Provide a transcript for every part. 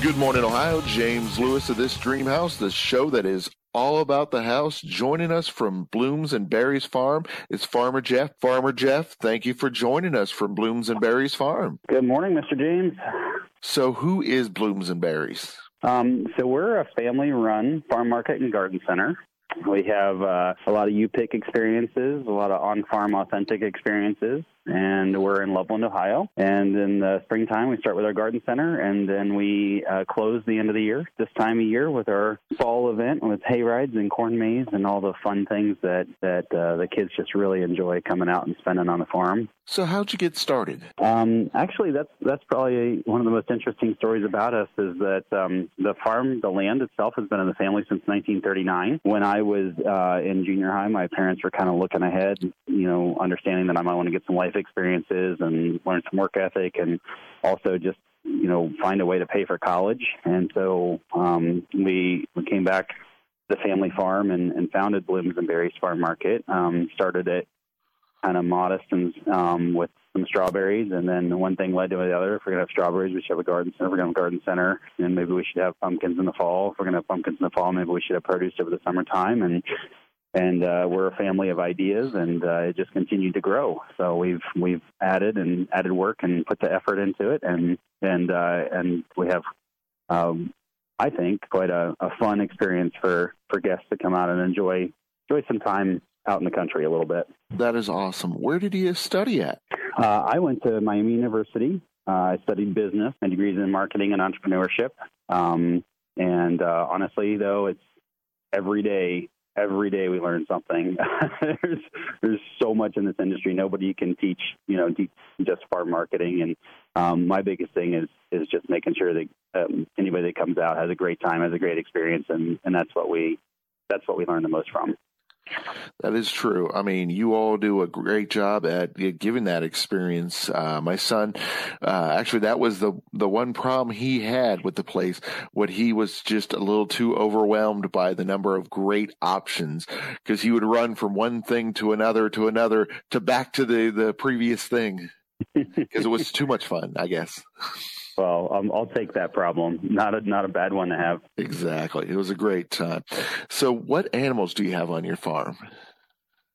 Good morning, Ohio. James Lewis of This Dream House, the show that is all about the house. Joining us from Blooms and Berries Farm is Farmer Jeff. Farmer Jeff, thank you for joining us from Blooms and Berries Farm. Good morning, Mr. James. So, who is Blooms and Berries? Um, so, we're a family run farm market and garden center. We have uh, a lot of U-pick experiences, a lot of on-farm authentic experiences, and we're in Loveland, Ohio. And in the springtime, we start with our garden center, and then we uh, close the end of the year this time of year with our fall event with hay rides and corn maze and all the fun things that that uh, the kids just really enjoy coming out and spending on the farm. So, how'd you get started? Um, actually, that's that's probably one of the most interesting stories about us is that um, the farm, the land itself, has been in the family since 1939. When I was uh, in junior high, my parents were kind of looking ahead, you know, understanding that I might want to get some life experiences and learn some work ethic, and also just you know find a way to pay for college. And so um, we we came back to the family farm and, and founded Blooms and Berries Farm Market. Um, started it kind of modest and um, with some strawberries, and then one thing led to the other. If we're gonna have strawberries, we should have a garden center. If we're gonna have a garden center, and maybe we should have pumpkins in the fall. If we're gonna have pumpkins in the fall, maybe we should have produce over the summertime. And and uh, we're a family of ideas, and uh, it just continued to grow. So we've we've added and added work and put the effort into it, and and uh, and we have. Um, I think quite a, a fun experience for, for guests to come out and enjoy enjoy some time out in the country a little bit. That is awesome. Where did you study at? Uh, I went to Miami University. Uh, I studied business, my degrees in marketing and entrepreneurship. Um, and uh, honestly, though, it's every day. Every day we learn something. there's there's so much in this industry. Nobody can teach, you know, just farm marketing. And um, my biggest thing is is just making sure that um, anybody that comes out has a great time, has a great experience, and and that's what we that's what we learn the most from. That is true. I mean, you all do a great job at giving that experience. Uh, my son, uh, actually, that was the the one problem he had with the place. What he was just a little too overwhelmed by the number of great options because he would run from one thing to another to another to back to the the previous thing because it was too much fun. I guess. Well, um, I'll take that problem. Not a not a bad one to have. Exactly. It was a great time. So, what animals do you have on your farm?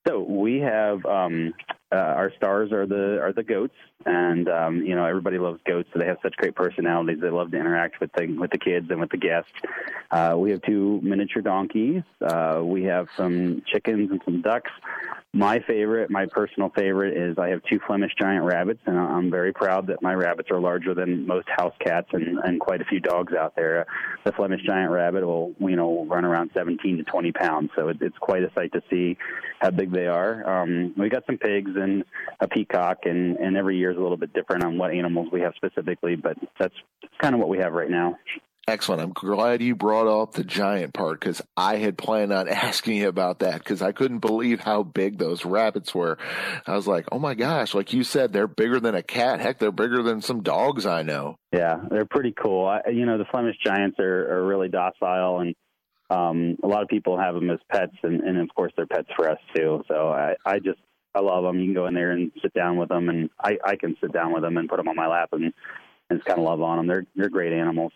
So we have um, uh, our stars are the are the goats, and um, you know everybody loves goats. So they have such great personalities. They love to interact with the with the kids and with the guests. Uh, we have two miniature donkeys. Uh, we have some chickens and some ducks. My favorite, my personal favorite, is I have two Flemish giant rabbits, and I'm very proud that my rabbits are larger than most house cats and, and quite a few dogs out there. The Flemish giant rabbit will, you know, run around 17 to 20 pounds, so it, it's quite a sight to see how big they are. Um, we got some pigs and a peacock, and, and every year is a little bit different on what animals we have specifically, but that's kind of what we have right now. Excellent. I'm glad you brought up the giant part because I had planned on asking you about that because I couldn't believe how big those rabbits were. I was like, oh my gosh, like you said, they're bigger than a cat. Heck, they're bigger than some dogs I know. Yeah, they're pretty cool. I, you know, the Flemish giants are, are really docile and um, a lot of people have them as pets and, and of course they're pets for us too. So I, I just, I love them. You can go in there and sit down with them and I, I can sit down with them and put them on my lap and, and just kind of love on them. They're, they're great animals.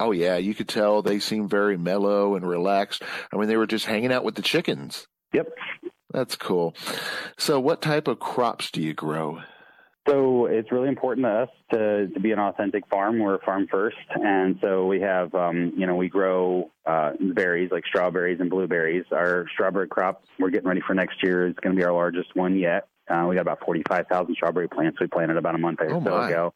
Oh yeah, you could tell they seemed very mellow and relaxed. I mean, they were just hanging out with the chickens. Yep. That's cool. So, what type of crops do you grow? So it's really important to us to, to be an authentic farm. We're a farm first, and so we have, um, you know, we grow uh, berries like strawberries and blueberries. Our strawberry crop we're getting ready for next year is going to be our largest one yet. Uh, we got about 45,000 strawberry plants we planted about a month or oh so ago,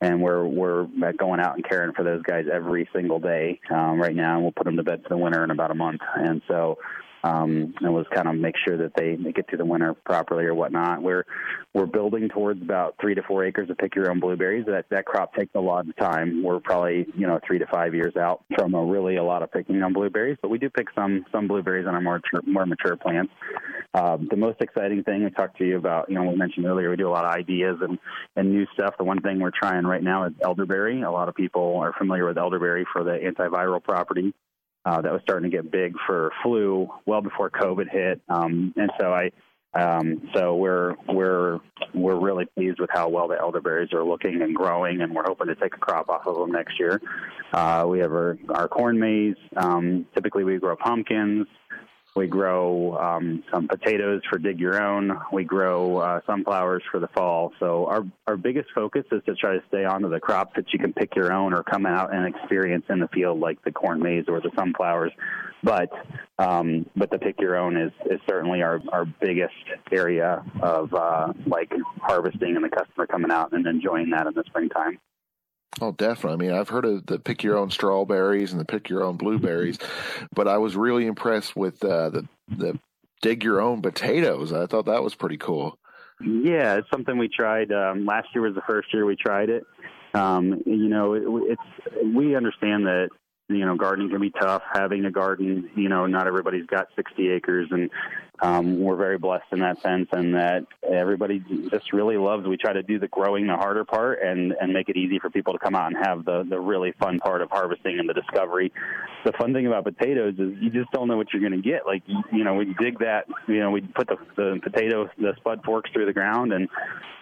and we're we're going out and caring for those guys every single day um, right now. And we'll put them to bed for the winter in about a month, and so um, and was kind of make sure that they, get through the winter properly or whatnot. We're we're building towards about three to four acres of pick your own blueberries. That that crop takes a lot of time. We're probably you know three to five years out from a really a lot of picking on blueberries, but we do pick some some blueberries on our more more mature plants. Um, the most exciting thing I talked to you about, you know, we mentioned earlier, we do a lot of ideas and and new stuff. The one thing we're trying right now is elderberry. A lot of people are familiar with elderberry for the antiviral property uh, that was starting to get big for flu well before COVID hit. Um, and so I, Um, so we're we're we're really pleased with how well the elderberries are looking and growing, and we're hoping to take a crop off of them next year. Uh, we have our, our corn maze. Um, typically, we grow pumpkins. We grow um, some potatoes for dig your own. We grow uh, sunflowers for the fall. So our our biggest focus is to try to stay onto the crops that you can pick your own or come out and experience in the field, like the corn maze or the sunflowers. But um, but the pick your own is, is certainly our, our biggest area of uh, like harvesting and the customer coming out and enjoying that in the springtime. Oh, definitely. I mean, I've heard of the pick your own strawberries and the pick your own blueberries, but I was really impressed with uh, the the dig your own potatoes. I thought that was pretty cool. Yeah, it's something we tried. Um, last year was the first year we tried it. Um, you know, it, it's we understand that you know, gardening can be tough. Having a garden, you know, not everybody's got 60 acres, and um, we're very blessed in that sense, and that everybody just really loves. We try to do the growing, the harder part, and and make it easy for people to come out and have the the really fun part of harvesting and the discovery. The fun thing about potatoes is you just don't know what you're going to get. Like you know, we dig that, you know, we put the the potato, the spud forks through the ground, and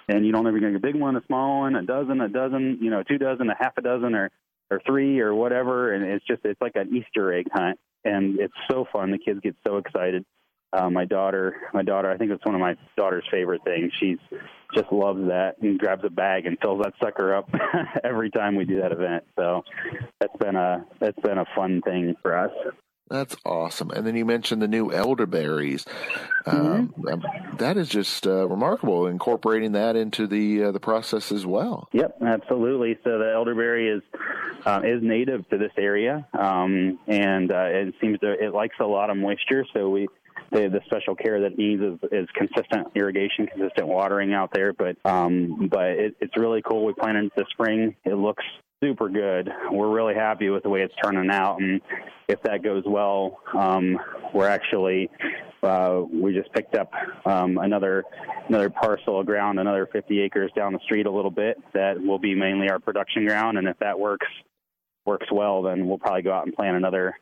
and you don't ever get a big one, a small one, a dozen, a dozen, you know, two dozen, a half a dozen, or or three or whatever, and it's just it's like an Easter egg hunt, and it's so fun. The kids get so excited. Uh, my daughter, my daughter, I think it's one of my daughter's favorite things. She's just loves that and grabs a bag and fills that sucker up every time we do that event. So that's been a that's been a fun thing for us. That's awesome. And then you mentioned the new elderberries. Mm-hmm. Um, that is just uh, remarkable, incorporating that into the uh, the process as well. Yep, absolutely. So the elderberry is uh, is native to this area, um, and uh, it seems to it likes a lot of moisture. So we the, the special care that needs is, is consistent irrigation, consistent watering out there. But um, but it, it's really cool. We planted this spring. It looks super good. We're really happy with the way it's turning out, and if that goes well, um, we're actually uh, we just picked up um, another another parcel of ground, another 50 acres down the street a little bit. That will be mainly our production ground, and if that works works well, then we'll probably go out and plant another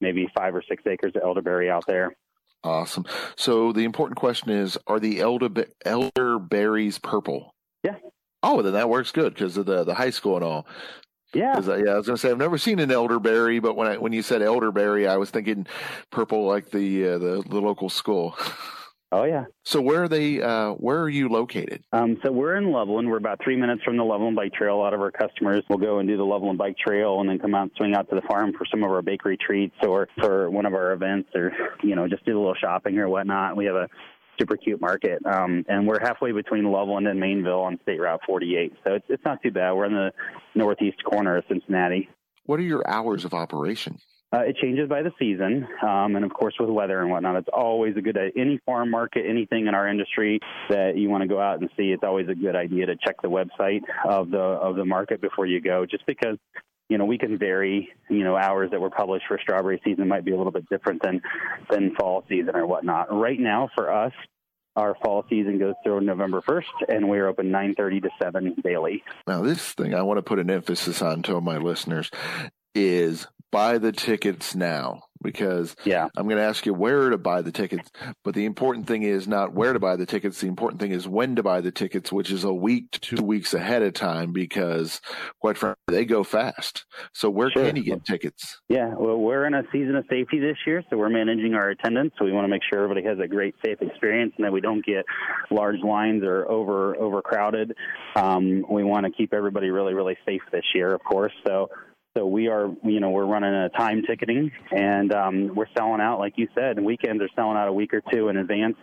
maybe five or six acres of elderberry out there. Awesome. So the important question is: Are the elder elderberries purple? Yeah. Oh, then that works good because of the the high school and all. Yeah. Uh, yeah, I was going to say I've never seen an elderberry, but when I when you said elderberry, I was thinking purple like the uh, the the local school. Oh yeah. So where are they? Uh, where are you located? Um, so we're in Loveland. We're about three minutes from the Loveland Bike Trail. A lot of our customers will go and do the Loveland Bike Trail, and then come out and swing out to the farm for some of our bakery treats or for one of our events, or you know just do a little shopping or whatnot. We have a super cute market. Um, and we're halfway between Loveland and Maineville on State Route 48. So it's, it's not too bad. We're in the northeast corner of Cincinnati. What are your hours of operation? Uh, it changes by the season, um, and of course with weather and whatnot. It's always a good any farm market, anything in our industry that you want to go out and see. It's always a good idea to check the website of the of the market before you go, just because you know, we can vary, you know, hours that were published for strawberry season might be a little bit different than, than fall season or whatnot. Right now for us, our fall season goes through November 1st, and we're open 9:30 to 7 daily. Now, this thing I want to put an emphasis on to my listeners is buy the tickets now because yeah. I'm going to ask you where to buy the tickets. But the important thing is not where to buy the tickets. The important thing is when to buy the tickets, which is a week to two weeks ahead of time because, quite frankly, they go fast. So where sure. can you get tickets? Yeah, well, we're in a season of safety this year, so we're managing our attendance. So we want to make sure everybody has a great, safe experience and that we don't get large lines or over overcrowded. Um, we want to keep everybody really, really safe this year, of course. So so we are, you know, we're running a time ticketing, and um, we're selling out, like you said. And weekends are selling out a week or two in advance.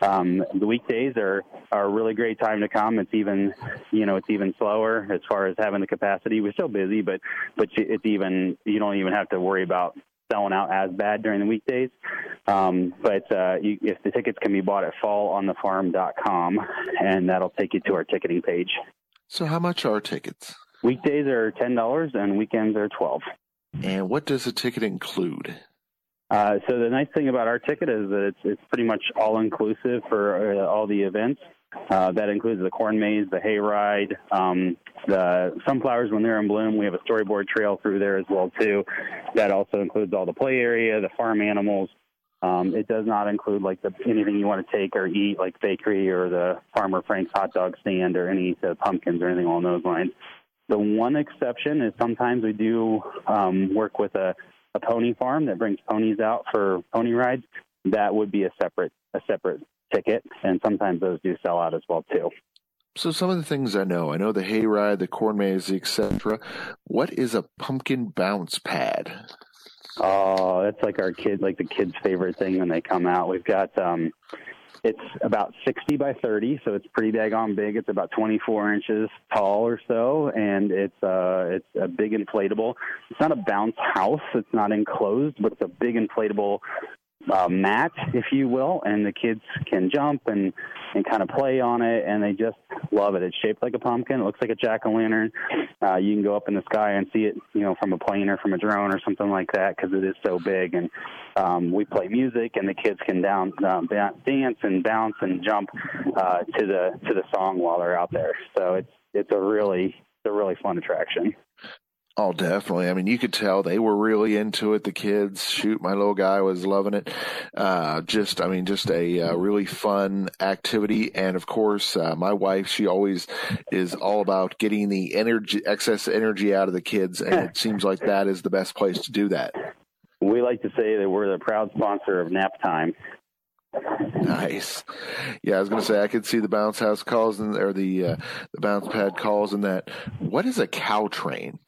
Um, the weekdays are are a really great time to come. It's even, you know, it's even slower as far as having the capacity. We're still busy, but but it's even you don't even have to worry about selling out as bad during the weekdays. Um, but uh, you, if the tickets can be bought at fallonthefarm.com, and that'll take you to our ticketing page. So, how much are tickets? Weekdays are ten dollars and weekends are twelve. And what does the ticket include? Uh, so the nice thing about our ticket is that it's it's pretty much all inclusive for uh, all the events. Uh, that includes the corn maze, the hayride, um, the sunflowers when they're in bloom. We have a storyboard trail through there as well too. That also includes all the play area, the farm animals, Um, it does not include like the, anything you want to take or eat, like bakery or the Farmer Frank's hot dog stand or any uh, pumpkins or anything along those lines. The one exception is sometimes we do um, work with a, a pony farm that brings ponies out for pony rides. That would be a separate a separate ticket, and sometimes those do sell out as well too. So some of the things I know, I know the hayride, the corn maze, etc. What is a pumpkin bounce pad? Oh, that's like our kid, like the kids' favorite thing when they come out. We've got um, it's about 60 by 30, so it's pretty daggone big. It's about 24 inches tall or so, and it's uh, it's a big inflatable. It's not a bounce house. It's not enclosed, but it's a big inflatable uh, mat, if you will, and the kids can jump and and kind of play on it, and they just love it. It's shaped like a pumpkin. It looks like a jack o' lantern. Uh, you can go up in the sky and see it, you know, from a plane or from a drone or something like that because it is so big. And um, we play music, and the kids can down um, dance and bounce and jump uh, to the to the song while they're out there. So it's it's a really it's a really fun attraction. Oh, definitely. I mean, you could tell they were really into it. The kids, shoot, my little guy was loving it. Uh, just, I mean, just a uh, really fun activity. And of course, uh, my wife, she always is all about getting the energy, excess energy out of the kids. And it seems like that is the best place to do that. We like to say that we're the proud sponsor of nap time. Nice. Yeah, I was going to say I could see the bounce house calls and or the uh, the bounce pad calls and that. What is a cow train?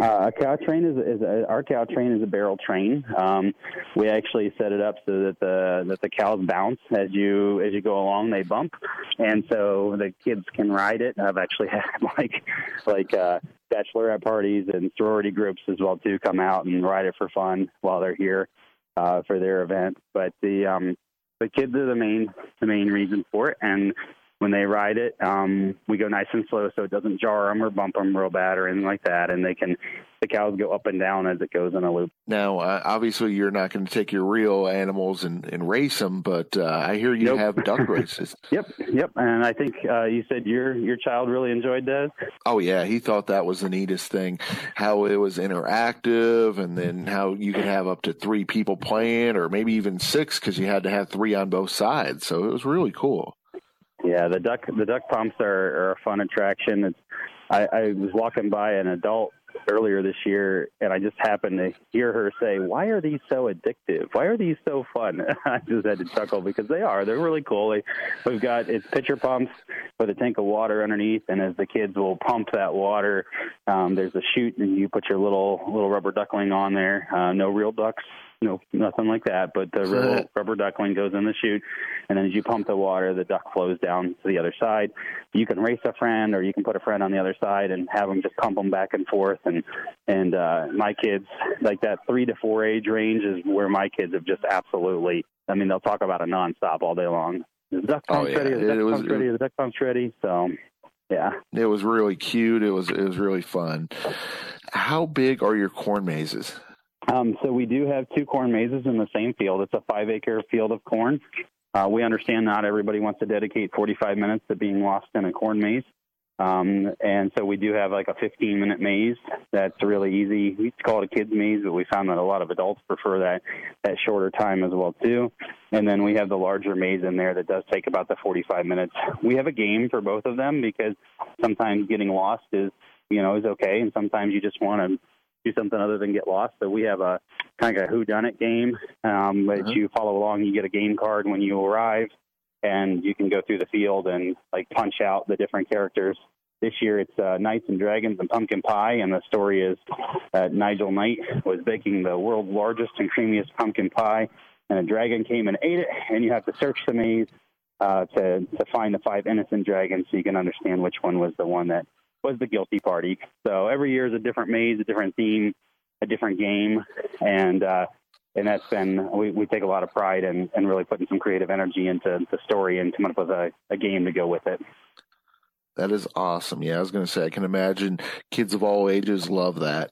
Uh, a cow train is, is a, our cow train is a barrel train. Um, we actually set it up so that the that the cows bounce as you as you go along. They bump, and so the kids can ride it. I've actually had like like uh, bachelorette parties and sorority groups as well too come out and ride it for fun while they're here uh, for their event. But the um, the kids are the main the main reason for it, and when they ride it, um, we go nice and slow so it doesn't jar them or bump them real bad or anything like that. And they can, the cows go up and down as it goes in a loop. Now, uh, obviously, you're not going to take your real animals and, and race them, but uh, I hear you nope. have duck races. yep, yep. And I think uh, you said your your child really enjoyed that. Oh yeah, he thought that was the neatest thing. How it was interactive, and then how you could have up to three people playing, or maybe even six, because you had to have three on both sides. So it was really cool. Yeah, the duck the duck pumps are, are a fun attraction. It's, I, I was walking by an adult earlier this year, and I just happened to hear her say, "Why are these so addictive? Why are these so fun?" I just had to chuckle because they are. They're really cool. They, we've got it's pitcher pumps with a tank of water underneath, and as the kids will pump that water, um, there's a chute, and you put your little little rubber duckling on there. Uh, no real ducks no, nothing like that. But the little rubber duckling goes in the chute, and then as you pump the water, the duck flows down to the other side. You can race a friend, or you can put a friend on the other side and have them just pump them back and forth. And and uh, my kids, like that three to four age range, is where my kids have just absolutely. I mean, they'll talk about it nonstop all day long. The duck pump's oh, yeah. ready. The duck it pump's ready. The duck pump's ready. So yeah, it was really cute. It was it was really fun. How big are your corn mazes? Um, so we do have two corn mazes in the same field. It's a five acre field of corn. Uh, we understand not everybody wants to dedicate 45 minutes to being lost in a corn maze. Um, and so we do have like a 15 minute maze that's really easy. We call it a kids maze, but we found that a lot of adults prefer that, that shorter time as well too. And then we have the larger maze in there that does take about the 45 minutes. We have a game for both of them because sometimes getting lost is, you know, is okay. And sometimes you just want to do something other than get lost. So we have a kind of a who done it game um, that uh-huh. you follow along. You get a game card when you arrive, and you can go through the field and like punch out the different characters. This year it's uh, Knights and Dragons and Pumpkin Pie, and the story is that Nigel Knight was baking the world's largest and creamiest pumpkin pie, and a dragon came and ate it, and you have to search the maze uh, to to find the five innocent dragons so you can understand which one was the one that was the guilty party. So every year is a different maze, a different theme, a different game, and uh, and that's been we, we take a lot of pride in, in really putting some creative energy into the story and coming up with a, a game to go with it. That is awesome. Yeah, I was going to say I can imagine kids of all ages love that.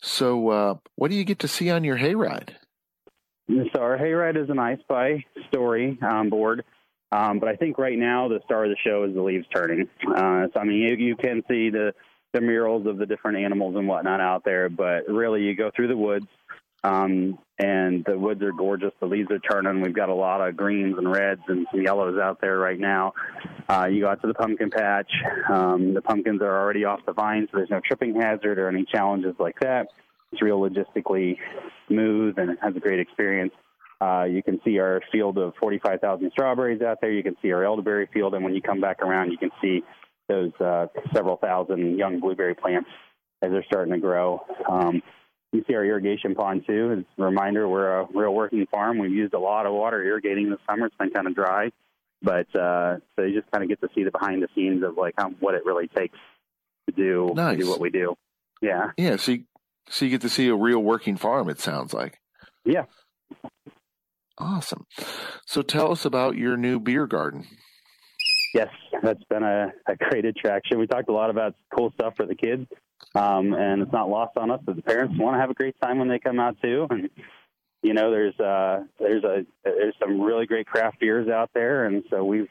So, uh, what do you get to see on your hayride? So our hayride is an I Spy story on board. Um, but I think right now the star of the show is the leaves turning. Uh, so I mean, you, you can see the the murals of the different animals and whatnot out there, but really you go through the woods. Um, and the woods are gorgeous. The leaves are turning. We've got a lot of greens and reds and some yellows out there right now. Uh, you go out to the pumpkin patch. Um, the pumpkins are already off the vine, so there's no tripping hazard or any challenges like that. It's real logistically smooth and it has a great experience. Uh, you can see our field of 45,000 strawberries out there. You can see our elderberry field, and when you come back around, you can see those uh, several thousand young blueberry plants as they're starting to grow. Um, you see our irrigation pond too. As a reminder, we're a real working farm. We've used a lot of water irrigating this summer. It's been kind of dry, but uh, so you just kind of get to see the behind the scenes of like what it really takes to do nice. to do what we do. Yeah, yeah. So you, so you get to see a real working farm. It sounds like. Yeah. Awesome. So tell us about your new beer garden. Yes, that's been a, a great attraction. We talked a lot about cool stuff for the kids, um, and it's not lost on us that the parents want to have a great time when they come out too. And you know, there's uh, there's a there's some really great craft beers out there, and so we've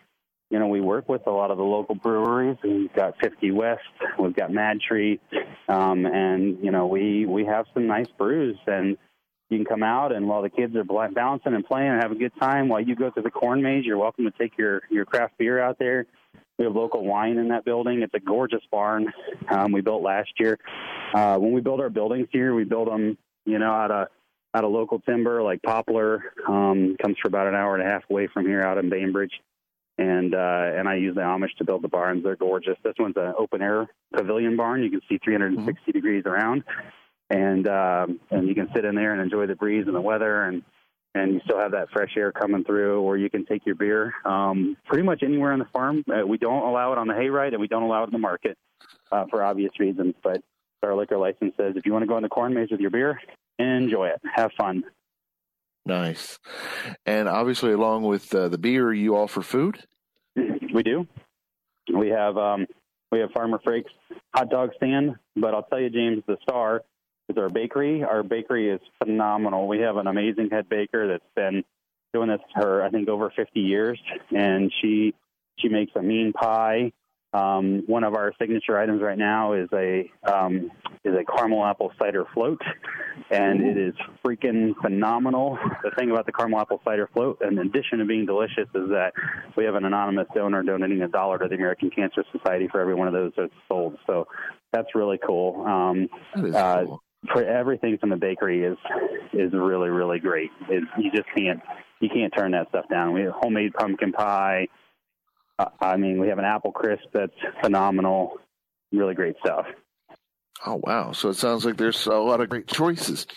you know we work with a lot of the local breweries. We've got 50 West, we've got MadTree, um, and you know we we have some nice brews and you can come out and while the kids are bouncing and playing and have a good time while you go through the corn maze you're welcome to take your your craft beer out there we have local wine in that building it's a gorgeous barn um, we built last year uh, when we build our buildings here we build them you know out of out of local timber like poplar um, comes for about an hour and a half away from here out in bainbridge and uh, and I use the Amish to build the barns. They're gorgeous. This one's an open air pavilion barn. You can see 360 mm-hmm. degrees around and um, and you can sit in there and enjoy the breeze and the weather and and you still have that fresh air coming through or you can take your beer um, pretty much anywhere on the farm. Uh, we don't allow it on the hayride and we don't allow it in the market uh, for obvious reasons but our liquor license says if you want to go in the corn maze with your beer enjoy it. Have fun. Nice. And obviously along with uh, the beer you offer food? We do. We have um, we have farmer frank's hot dog stand but i'll tell you james the star is our bakery. Our bakery is phenomenal. We have an amazing head baker that's been doing this for I think over 50 years, and she she makes a mean pie. Um, one of our signature items right now is a um, is a caramel apple cider float, and it is freaking phenomenal. The thing about the caramel apple cider float, in addition to being delicious, is that we have an anonymous donor donating a dollar to the American Cancer Society for every one of those that's sold. So that's really cool. Um, that is uh, cool for everything from the bakery is is really really great. It, you just can't you can't turn that stuff down. We have homemade pumpkin pie. Uh, I mean, we have an apple crisp that's phenomenal. Really great stuff. Oh wow! So it sounds like there's a lot of great choices.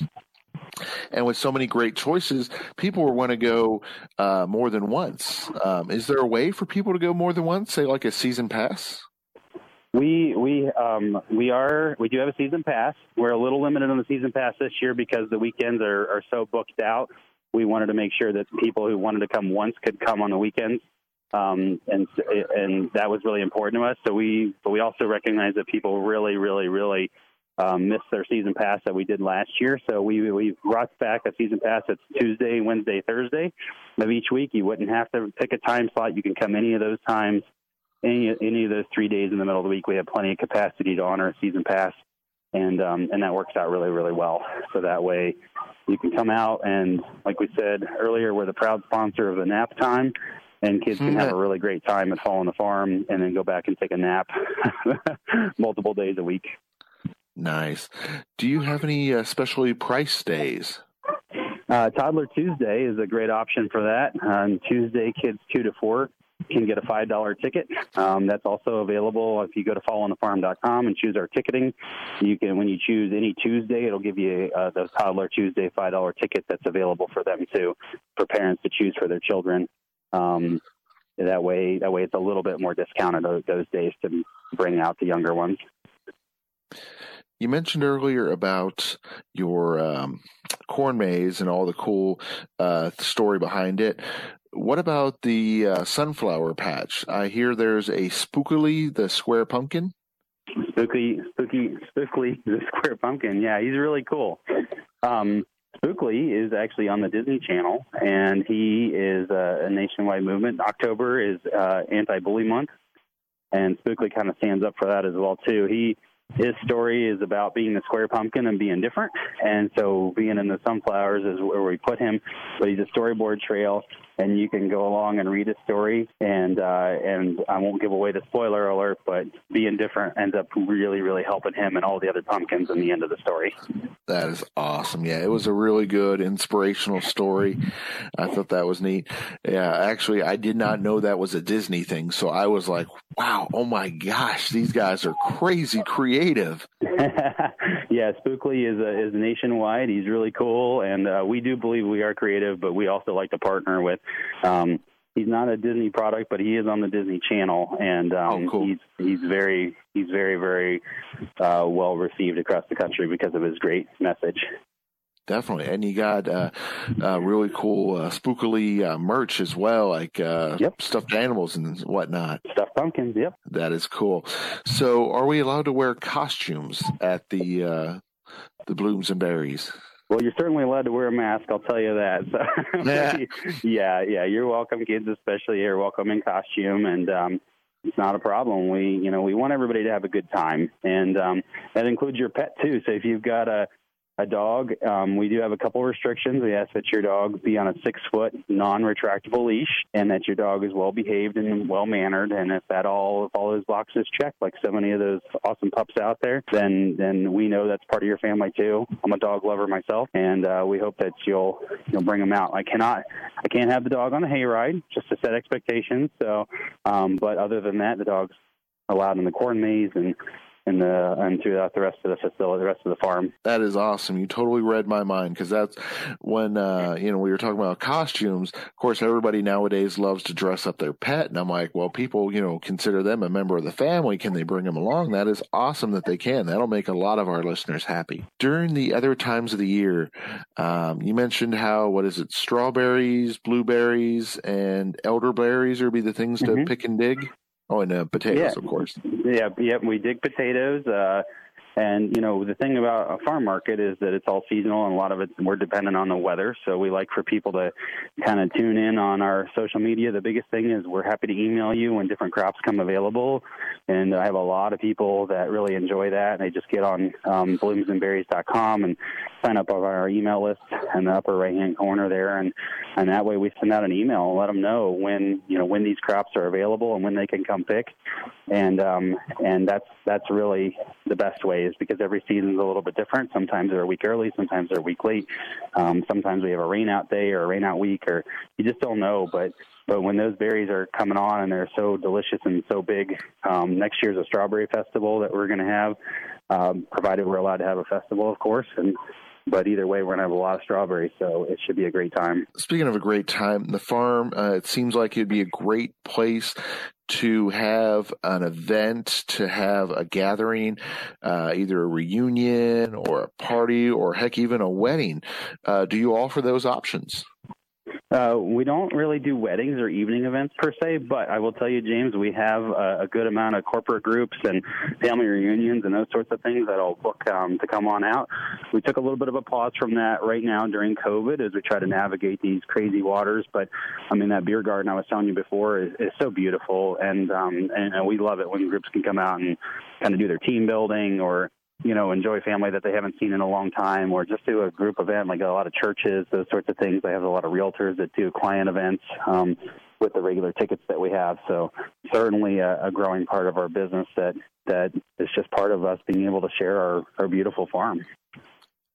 And with so many great choices, people will want to go uh, more than once. Um, is there a way for people to go more than once? Say, like a season pass? We we um we are we do have a season pass. We're a little limited on the season pass this year because the weekends are, are so booked out. We wanted to make sure that people who wanted to come once could come on the weekends, um, and and that was really important to us. So we but we also recognize that people really really really um, missed their season pass that we did last year. So we we brought back a season pass that's Tuesday, Wednesday, Thursday of each week. You wouldn't have to pick a time slot. You can come any of those times any any of those three days in the middle of the week, we have plenty of capacity to honor a season pass, and um, and that works out really really well. So that way, you can come out and, like we said earlier, we're the proud sponsor of the nap time, and kids can have a really great time at Fall on the Farm, and then go back and take a nap multiple days a week. Nice. Do you have any uh, specially priced days? Uh, Toddler Tuesday is a great option for that. On Tuesday, kids two to four can get a five dollar ticket. Um, that's also available if you go to fallonthefarm.com and choose our ticketing. You can, when you choose any Tuesday, it'll give you uh, the toddler Tuesday five dollar ticket that's available for them too, for parents to choose for their children. Um, that way, that way it's a little bit more discounted those, those days to bring out the younger ones. You mentioned earlier about your um, corn maze and all the cool uh, story behind it. What about the uh, sunflower patch? I hear there's a spookley the square pumpkin. Spooky, spooky, spookily the square pumpkin. Yeah, he's really cool. Um, Spookley is actually on the Disney Channel, and he is a, a nationwide movement. October is uh, anti-bully month, and Spookley kind of stands up for that as well too. He his story is about being the square pumpkin and being different. And so being in the sunflowers is where we put him. But he's a storyboard trail and you can go along and read a story. And uh, and I won't give away the spoiler alert, but being different ends up really, really helping him and all the other pumpkins in the end of the story. That is awesome. Yeah, it was a really good, inspirational story. I thought that was neat. Yeah, actually, I did not know that was a Disney thing, so I was like, "Wow, oh my gosh, these guys are crazy creative." yeah, Spookley is a, is nationwide. He's really cool, and uh, we do believe we are creative, but we also like to partner with um, he's not a Disney product, but he is on the Disney Channel, and um, oh, cool. he's he's very he's very very uh, well received across the country because of his great message. Definitely, and you got uh, uh, really cool uh, spookley uh, merch as well, like uh, yep. stuffed animals and whatnot. Stuffed pumpkins, yep. That is cool. So, are we allowed to wear costumes at the uh, the Blooms and Berries? Well, you're certainly allowed to wear a mask. I'll tell you that. So, yeah. yeah, yeah. You're welcome, kids, especially. You're welcome in costume, and um, it's not a problem. We, you know, we want everybody to have a good time, and um, that includes your pet too. So if you've got a a dog. Um, we do have a couple restrictions. We ask that your dog be on a six foot non retractable leash and that your dog is well behaved and well mannered. And if that all if all those boxes check, like so many of those awesome pups out there, then then we know that's part of your family too. I'm a dog lover myself, and uh, we hope that you'll you'll bring them out. I cannot I can't have the dog on the hayride just to set expectations. So, um, but other than that, the dog's allowed in the corn maze and and the and throughout the rest of the facility, the rest of the farm. That is awesome. You totally read my mind because that's when uh, you know we were talking about costumes. Of course, everybody nowadays loves to dress up their pet, and I'm like, well, people you know consider them a member of the family. Can they bring them along? That is awesome that they can. That'll make a lot of our listeners happy. During the other times of the year, um, you mentioned how what is it? Strawberries, blueberries, and elderberries are be the things to mm-hmm. pick and dig. Oh, and uh, potatoes, yeah. of course. Yeah, yeah, we dig potatoes. Uh, and you know, the thing about a farm market is that it's all seasonal, and a lot of it we're dependent on the weather. So we like for people to kind of tune in on our social media. The biggest thing is we're happy to email you when different crops come available, and I have a lot of people that really enjoy that. And they just get on um, bloomsandberries.com and sign up on our email list in the upper right hand corner there, and and that way we send out an email and let them know when you know when these crops are available and when they can come pick, and um, and that's that's really the best way because every season is a little bit different. Sometimes they're a week early, sometimes they're a week late. Um, sometimes we have a rain out day or a rain out week, or you just don't know. But but when those berries are coming on and they're so delicious and so big, um, next year's a strawberry festival that we're going to have, um, provided we're allowed to have a festival, of course, and but either way, we're going to have a lot of strawberries, so it should be a great time. Speaking of a great time, the farm, uh, it seems like it'd be a great place to have an event, to have a gathering, uh, either a reunion or a party or heck, even a wedding. Uh, do you offer those options? Uh, we don't really do weddings or evening events per se, but I will tell you, James, we have a, a good amount of corporate groups and family reunions and those sorts of things that'll book um, to come on out. We took a little bit of a pause from that right now during COVID as we try to navigate these crazy waters. But I mean, that beer garden I was telling you before is, is so beautiful, and um, and, and we love it when groups can come out and kind of do their team building or you know, enjoy family that they haven't seen in a long time, or just do a group event like a lot of churches, those sorts of things. They have a lot of realtors that do client events um, with the regular tickets that we have. So certainly a, a growing part of our business that that is just part of us being able to share our, our beautiful farm.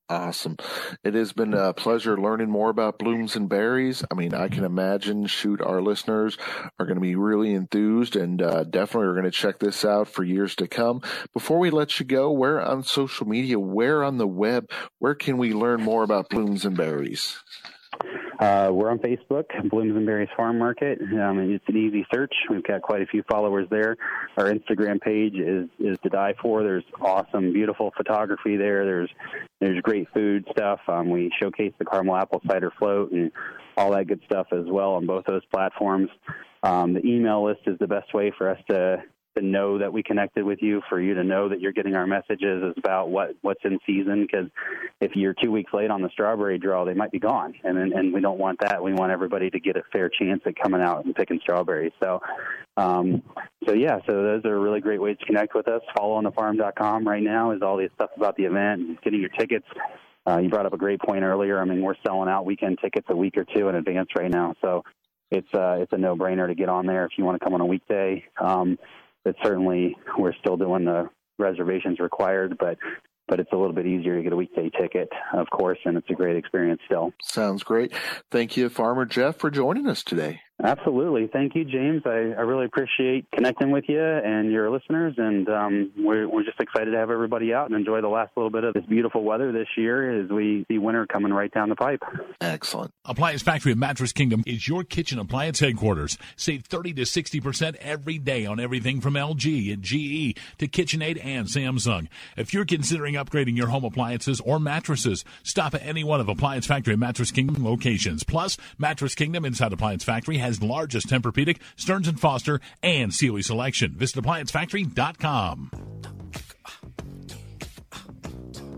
Awesome. It has been a pleasure learning more about blooms and berries. I mean, I can imagine, shoot, our listeners are going to be really enthused and uh, definitely are going to check this out for years to come. Before we let you go, where on social media, where on the web, where can we learn more about blooms and berries? Uh, we're on Facebook, Blooms and Berries Farm Market. Um, it's an easy search. We've got quite a few followers there. Our Instagram page is is to die for. There's awesome, beautiful photography there. There's there's great food stuff. Um, we showcase the caramel apple cider float and all that good stuff as well on both those platforms. Um, the email list is the best way for us to to know that we connected with you, for you to know that you're getting our messages is about what what's in season. Because if you're two weeks late on the strawberry draw, they might be gone, and and we don't want that. We want everybody to get a fair chance at coming out and picking strawberries. So, um, so yeah, so those are really great ways to connect with us. Follow on the Fallonthefarm.com right now is all the stuff about the event, getting your tickets. Uh, you brought up a great point earlier. I mean, we're selling out weekend tickets a week or two in advance right now, so it's uh, it's a no brainer to get on there if you want to come on a weekday. Um, but certainly we're still doing the reservations required, but but it's a little bit easier to get a weekday ticket, of course, and it's a great experience still. Sounds great. Thank you, Farmer Jeff, for joining us today. Absolutely. Thank you, James. I, I really appreciate connecting with you and your listeners, and um, we're, we're just excited to have everybody out and enjoy the last little bit of this beautiful weather this year as we see winter coming right down the pipe. Excellent. Appliance Factory of Mattress Kingdom is your kitchen appliance headquarters. Save 30 to 60% every day on everything from LG and GE to KitchenAid and Samsung. If you're considering upgrading your home appliances or mattresses, stop at any one of Appliance Factory Mattress Kingdom locations. Plus, Mattress Kingdom inside Appliance Factory has largest Tempur-Pedic, Stearns & Foster, and Sealy selection. Visit ApplianceFactory.com.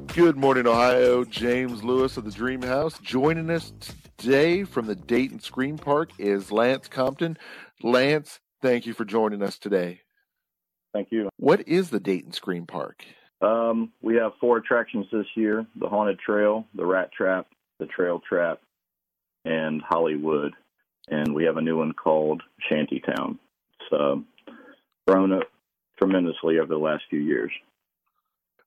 Good morning, Ohio. James Lewis of the Dream House. Joining us today from the Dayton Scream Park is Lance Compton. Lance, thank you for joining us today. Thank you. What is the Dayton Scream Park? Um, we have four attractions this year the Haunted Trail, the Rat Trap, the Trail Trap, and Hollywood and we have a new one called Shantytown. It's uh, grown up tremendously over the last few years.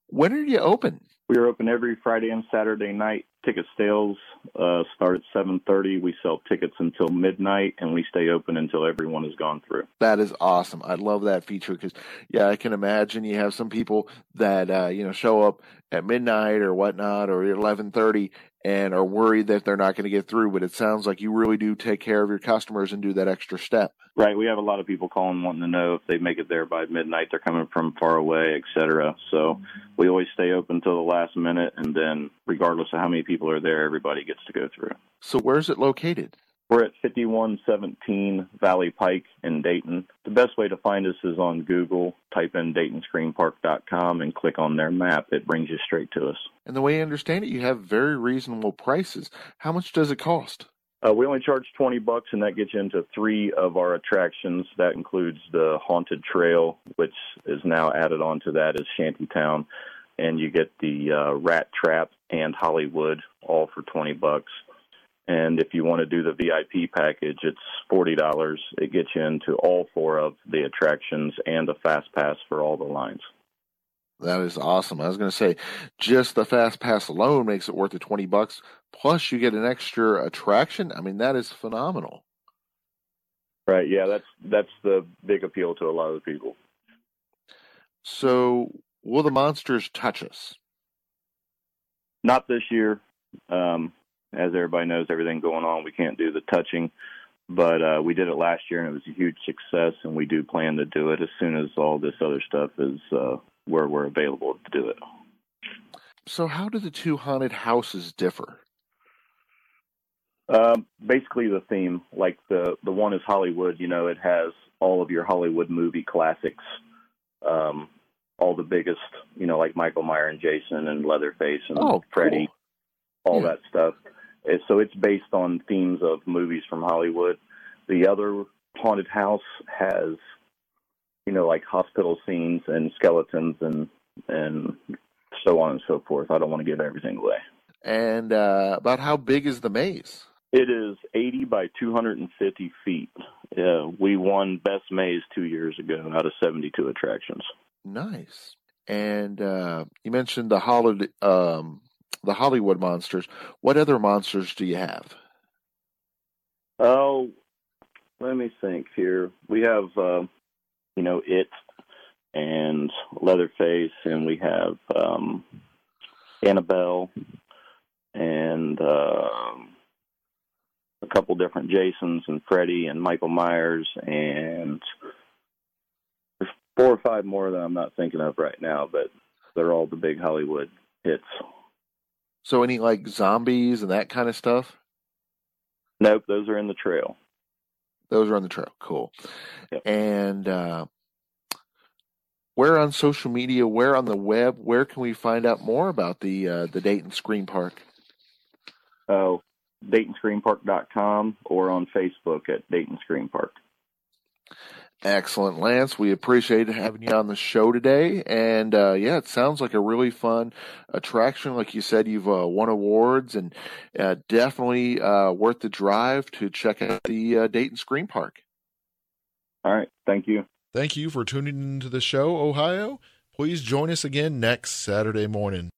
When are you open? We are open every Friday and Saturday night. Ticket sales uh, start at 7:30. We sell tickets until midnight, and we stay open until everyone has gone through. That is awesome. I love that feature because, yeah, I can imagine you have some people that uh, you know show up at midnight or whatnot or 11:30 and are worried that they're not going to get through. But it sounds like you really do take care of your customers and do that extra step. Right. We have a lot of people calling wanting to know if they make it there by midnight. They're coming from far away, et cetera. So we always stay open till the last minute, and then regardless of how many people are there, everybody gets to go through. So where's it located? We're at 5117 Valley Pike in Dayton. The best way to find us is on Google. Type in DaytonScreamPark.com and click on their map. It brings you straight to us. And the way I understand it, you have very reasonable prices. How much does it cost? Uh, we only charge 20 bucks, and that gets you into three of our attractions. That includes the Haunted Trail, which is now added on to that as Shantytown. And you get the uh, Rat Trap and Hollywood, all for 20 bucks. And if you want to do the VIP package, it's forty dollars. It gets you into all four of the attractions and a fast pass for all the lines. That is awesome. I was going to say, just the fast pass alone makes it worth the twenty bucks. Plus, you get an extra attraction. I mean, that is phenomenal. Right. Yeah. That's that's the big appeal to a lot of the people. So, will the monsters touch us? Not this year. Um, as everybody knows, everything going on, we can't do the touching. But uh, we did it last year, and it was a huge success. And we do plan to do it as soon as all this other stuff is uh, where we're available to do it. So, how do the two haunted houses differ? Um, basically, the theme, like the the one is Hollywood. You know, it has all of your Hollywood movie classics, um, all the biggest. You know, like Michael Myers and Jason and Leatherface and oh, Freddy, cool. all yeah. that stuff. So it's based on themes of movies from Hollywood. The other haunted house has, you know, like hospital scenes and skeletons and and so on and so forth. I don't want to give everything away. And uh, about how big is the maze? It is 80 by 250 feet. Uh, we won Best Maze two years ago out of 72 attractions. Nice. And uh, you mentioned the holiday, um, the Hollywood monsters. What other monsters do you have? Oh, let me think here. We have, uh, you know, it and Leatherface, and we have um, Annabelle, and um, a couple different Jasons, and Freddy, and Michael Myers, and there's four or five more that I'm not thinking of right now, but they're all the big Hollywood hits. So any like zombies and that kind of stuff? Nope, those are in the trail. Those are on the trail. Cool. Yep. And uh, where on social media, where on the web, where can we find out more about the uh, the Dayton Scream Park? Oh, DaytonScreamPark.com or on Facebook at Dayton Scream Park. Excellent, Lance. We appreciate having you on the show today. And uh, yeah, it sounds like a really fun attraction. Like you said, you've uh, won awards and uh, definitely uh, worth the drive to check out the uh, Dayton Scream Park. All right. Thank you. Thank you for tuning into the show, Ohio. Please join us again next Saturday morning.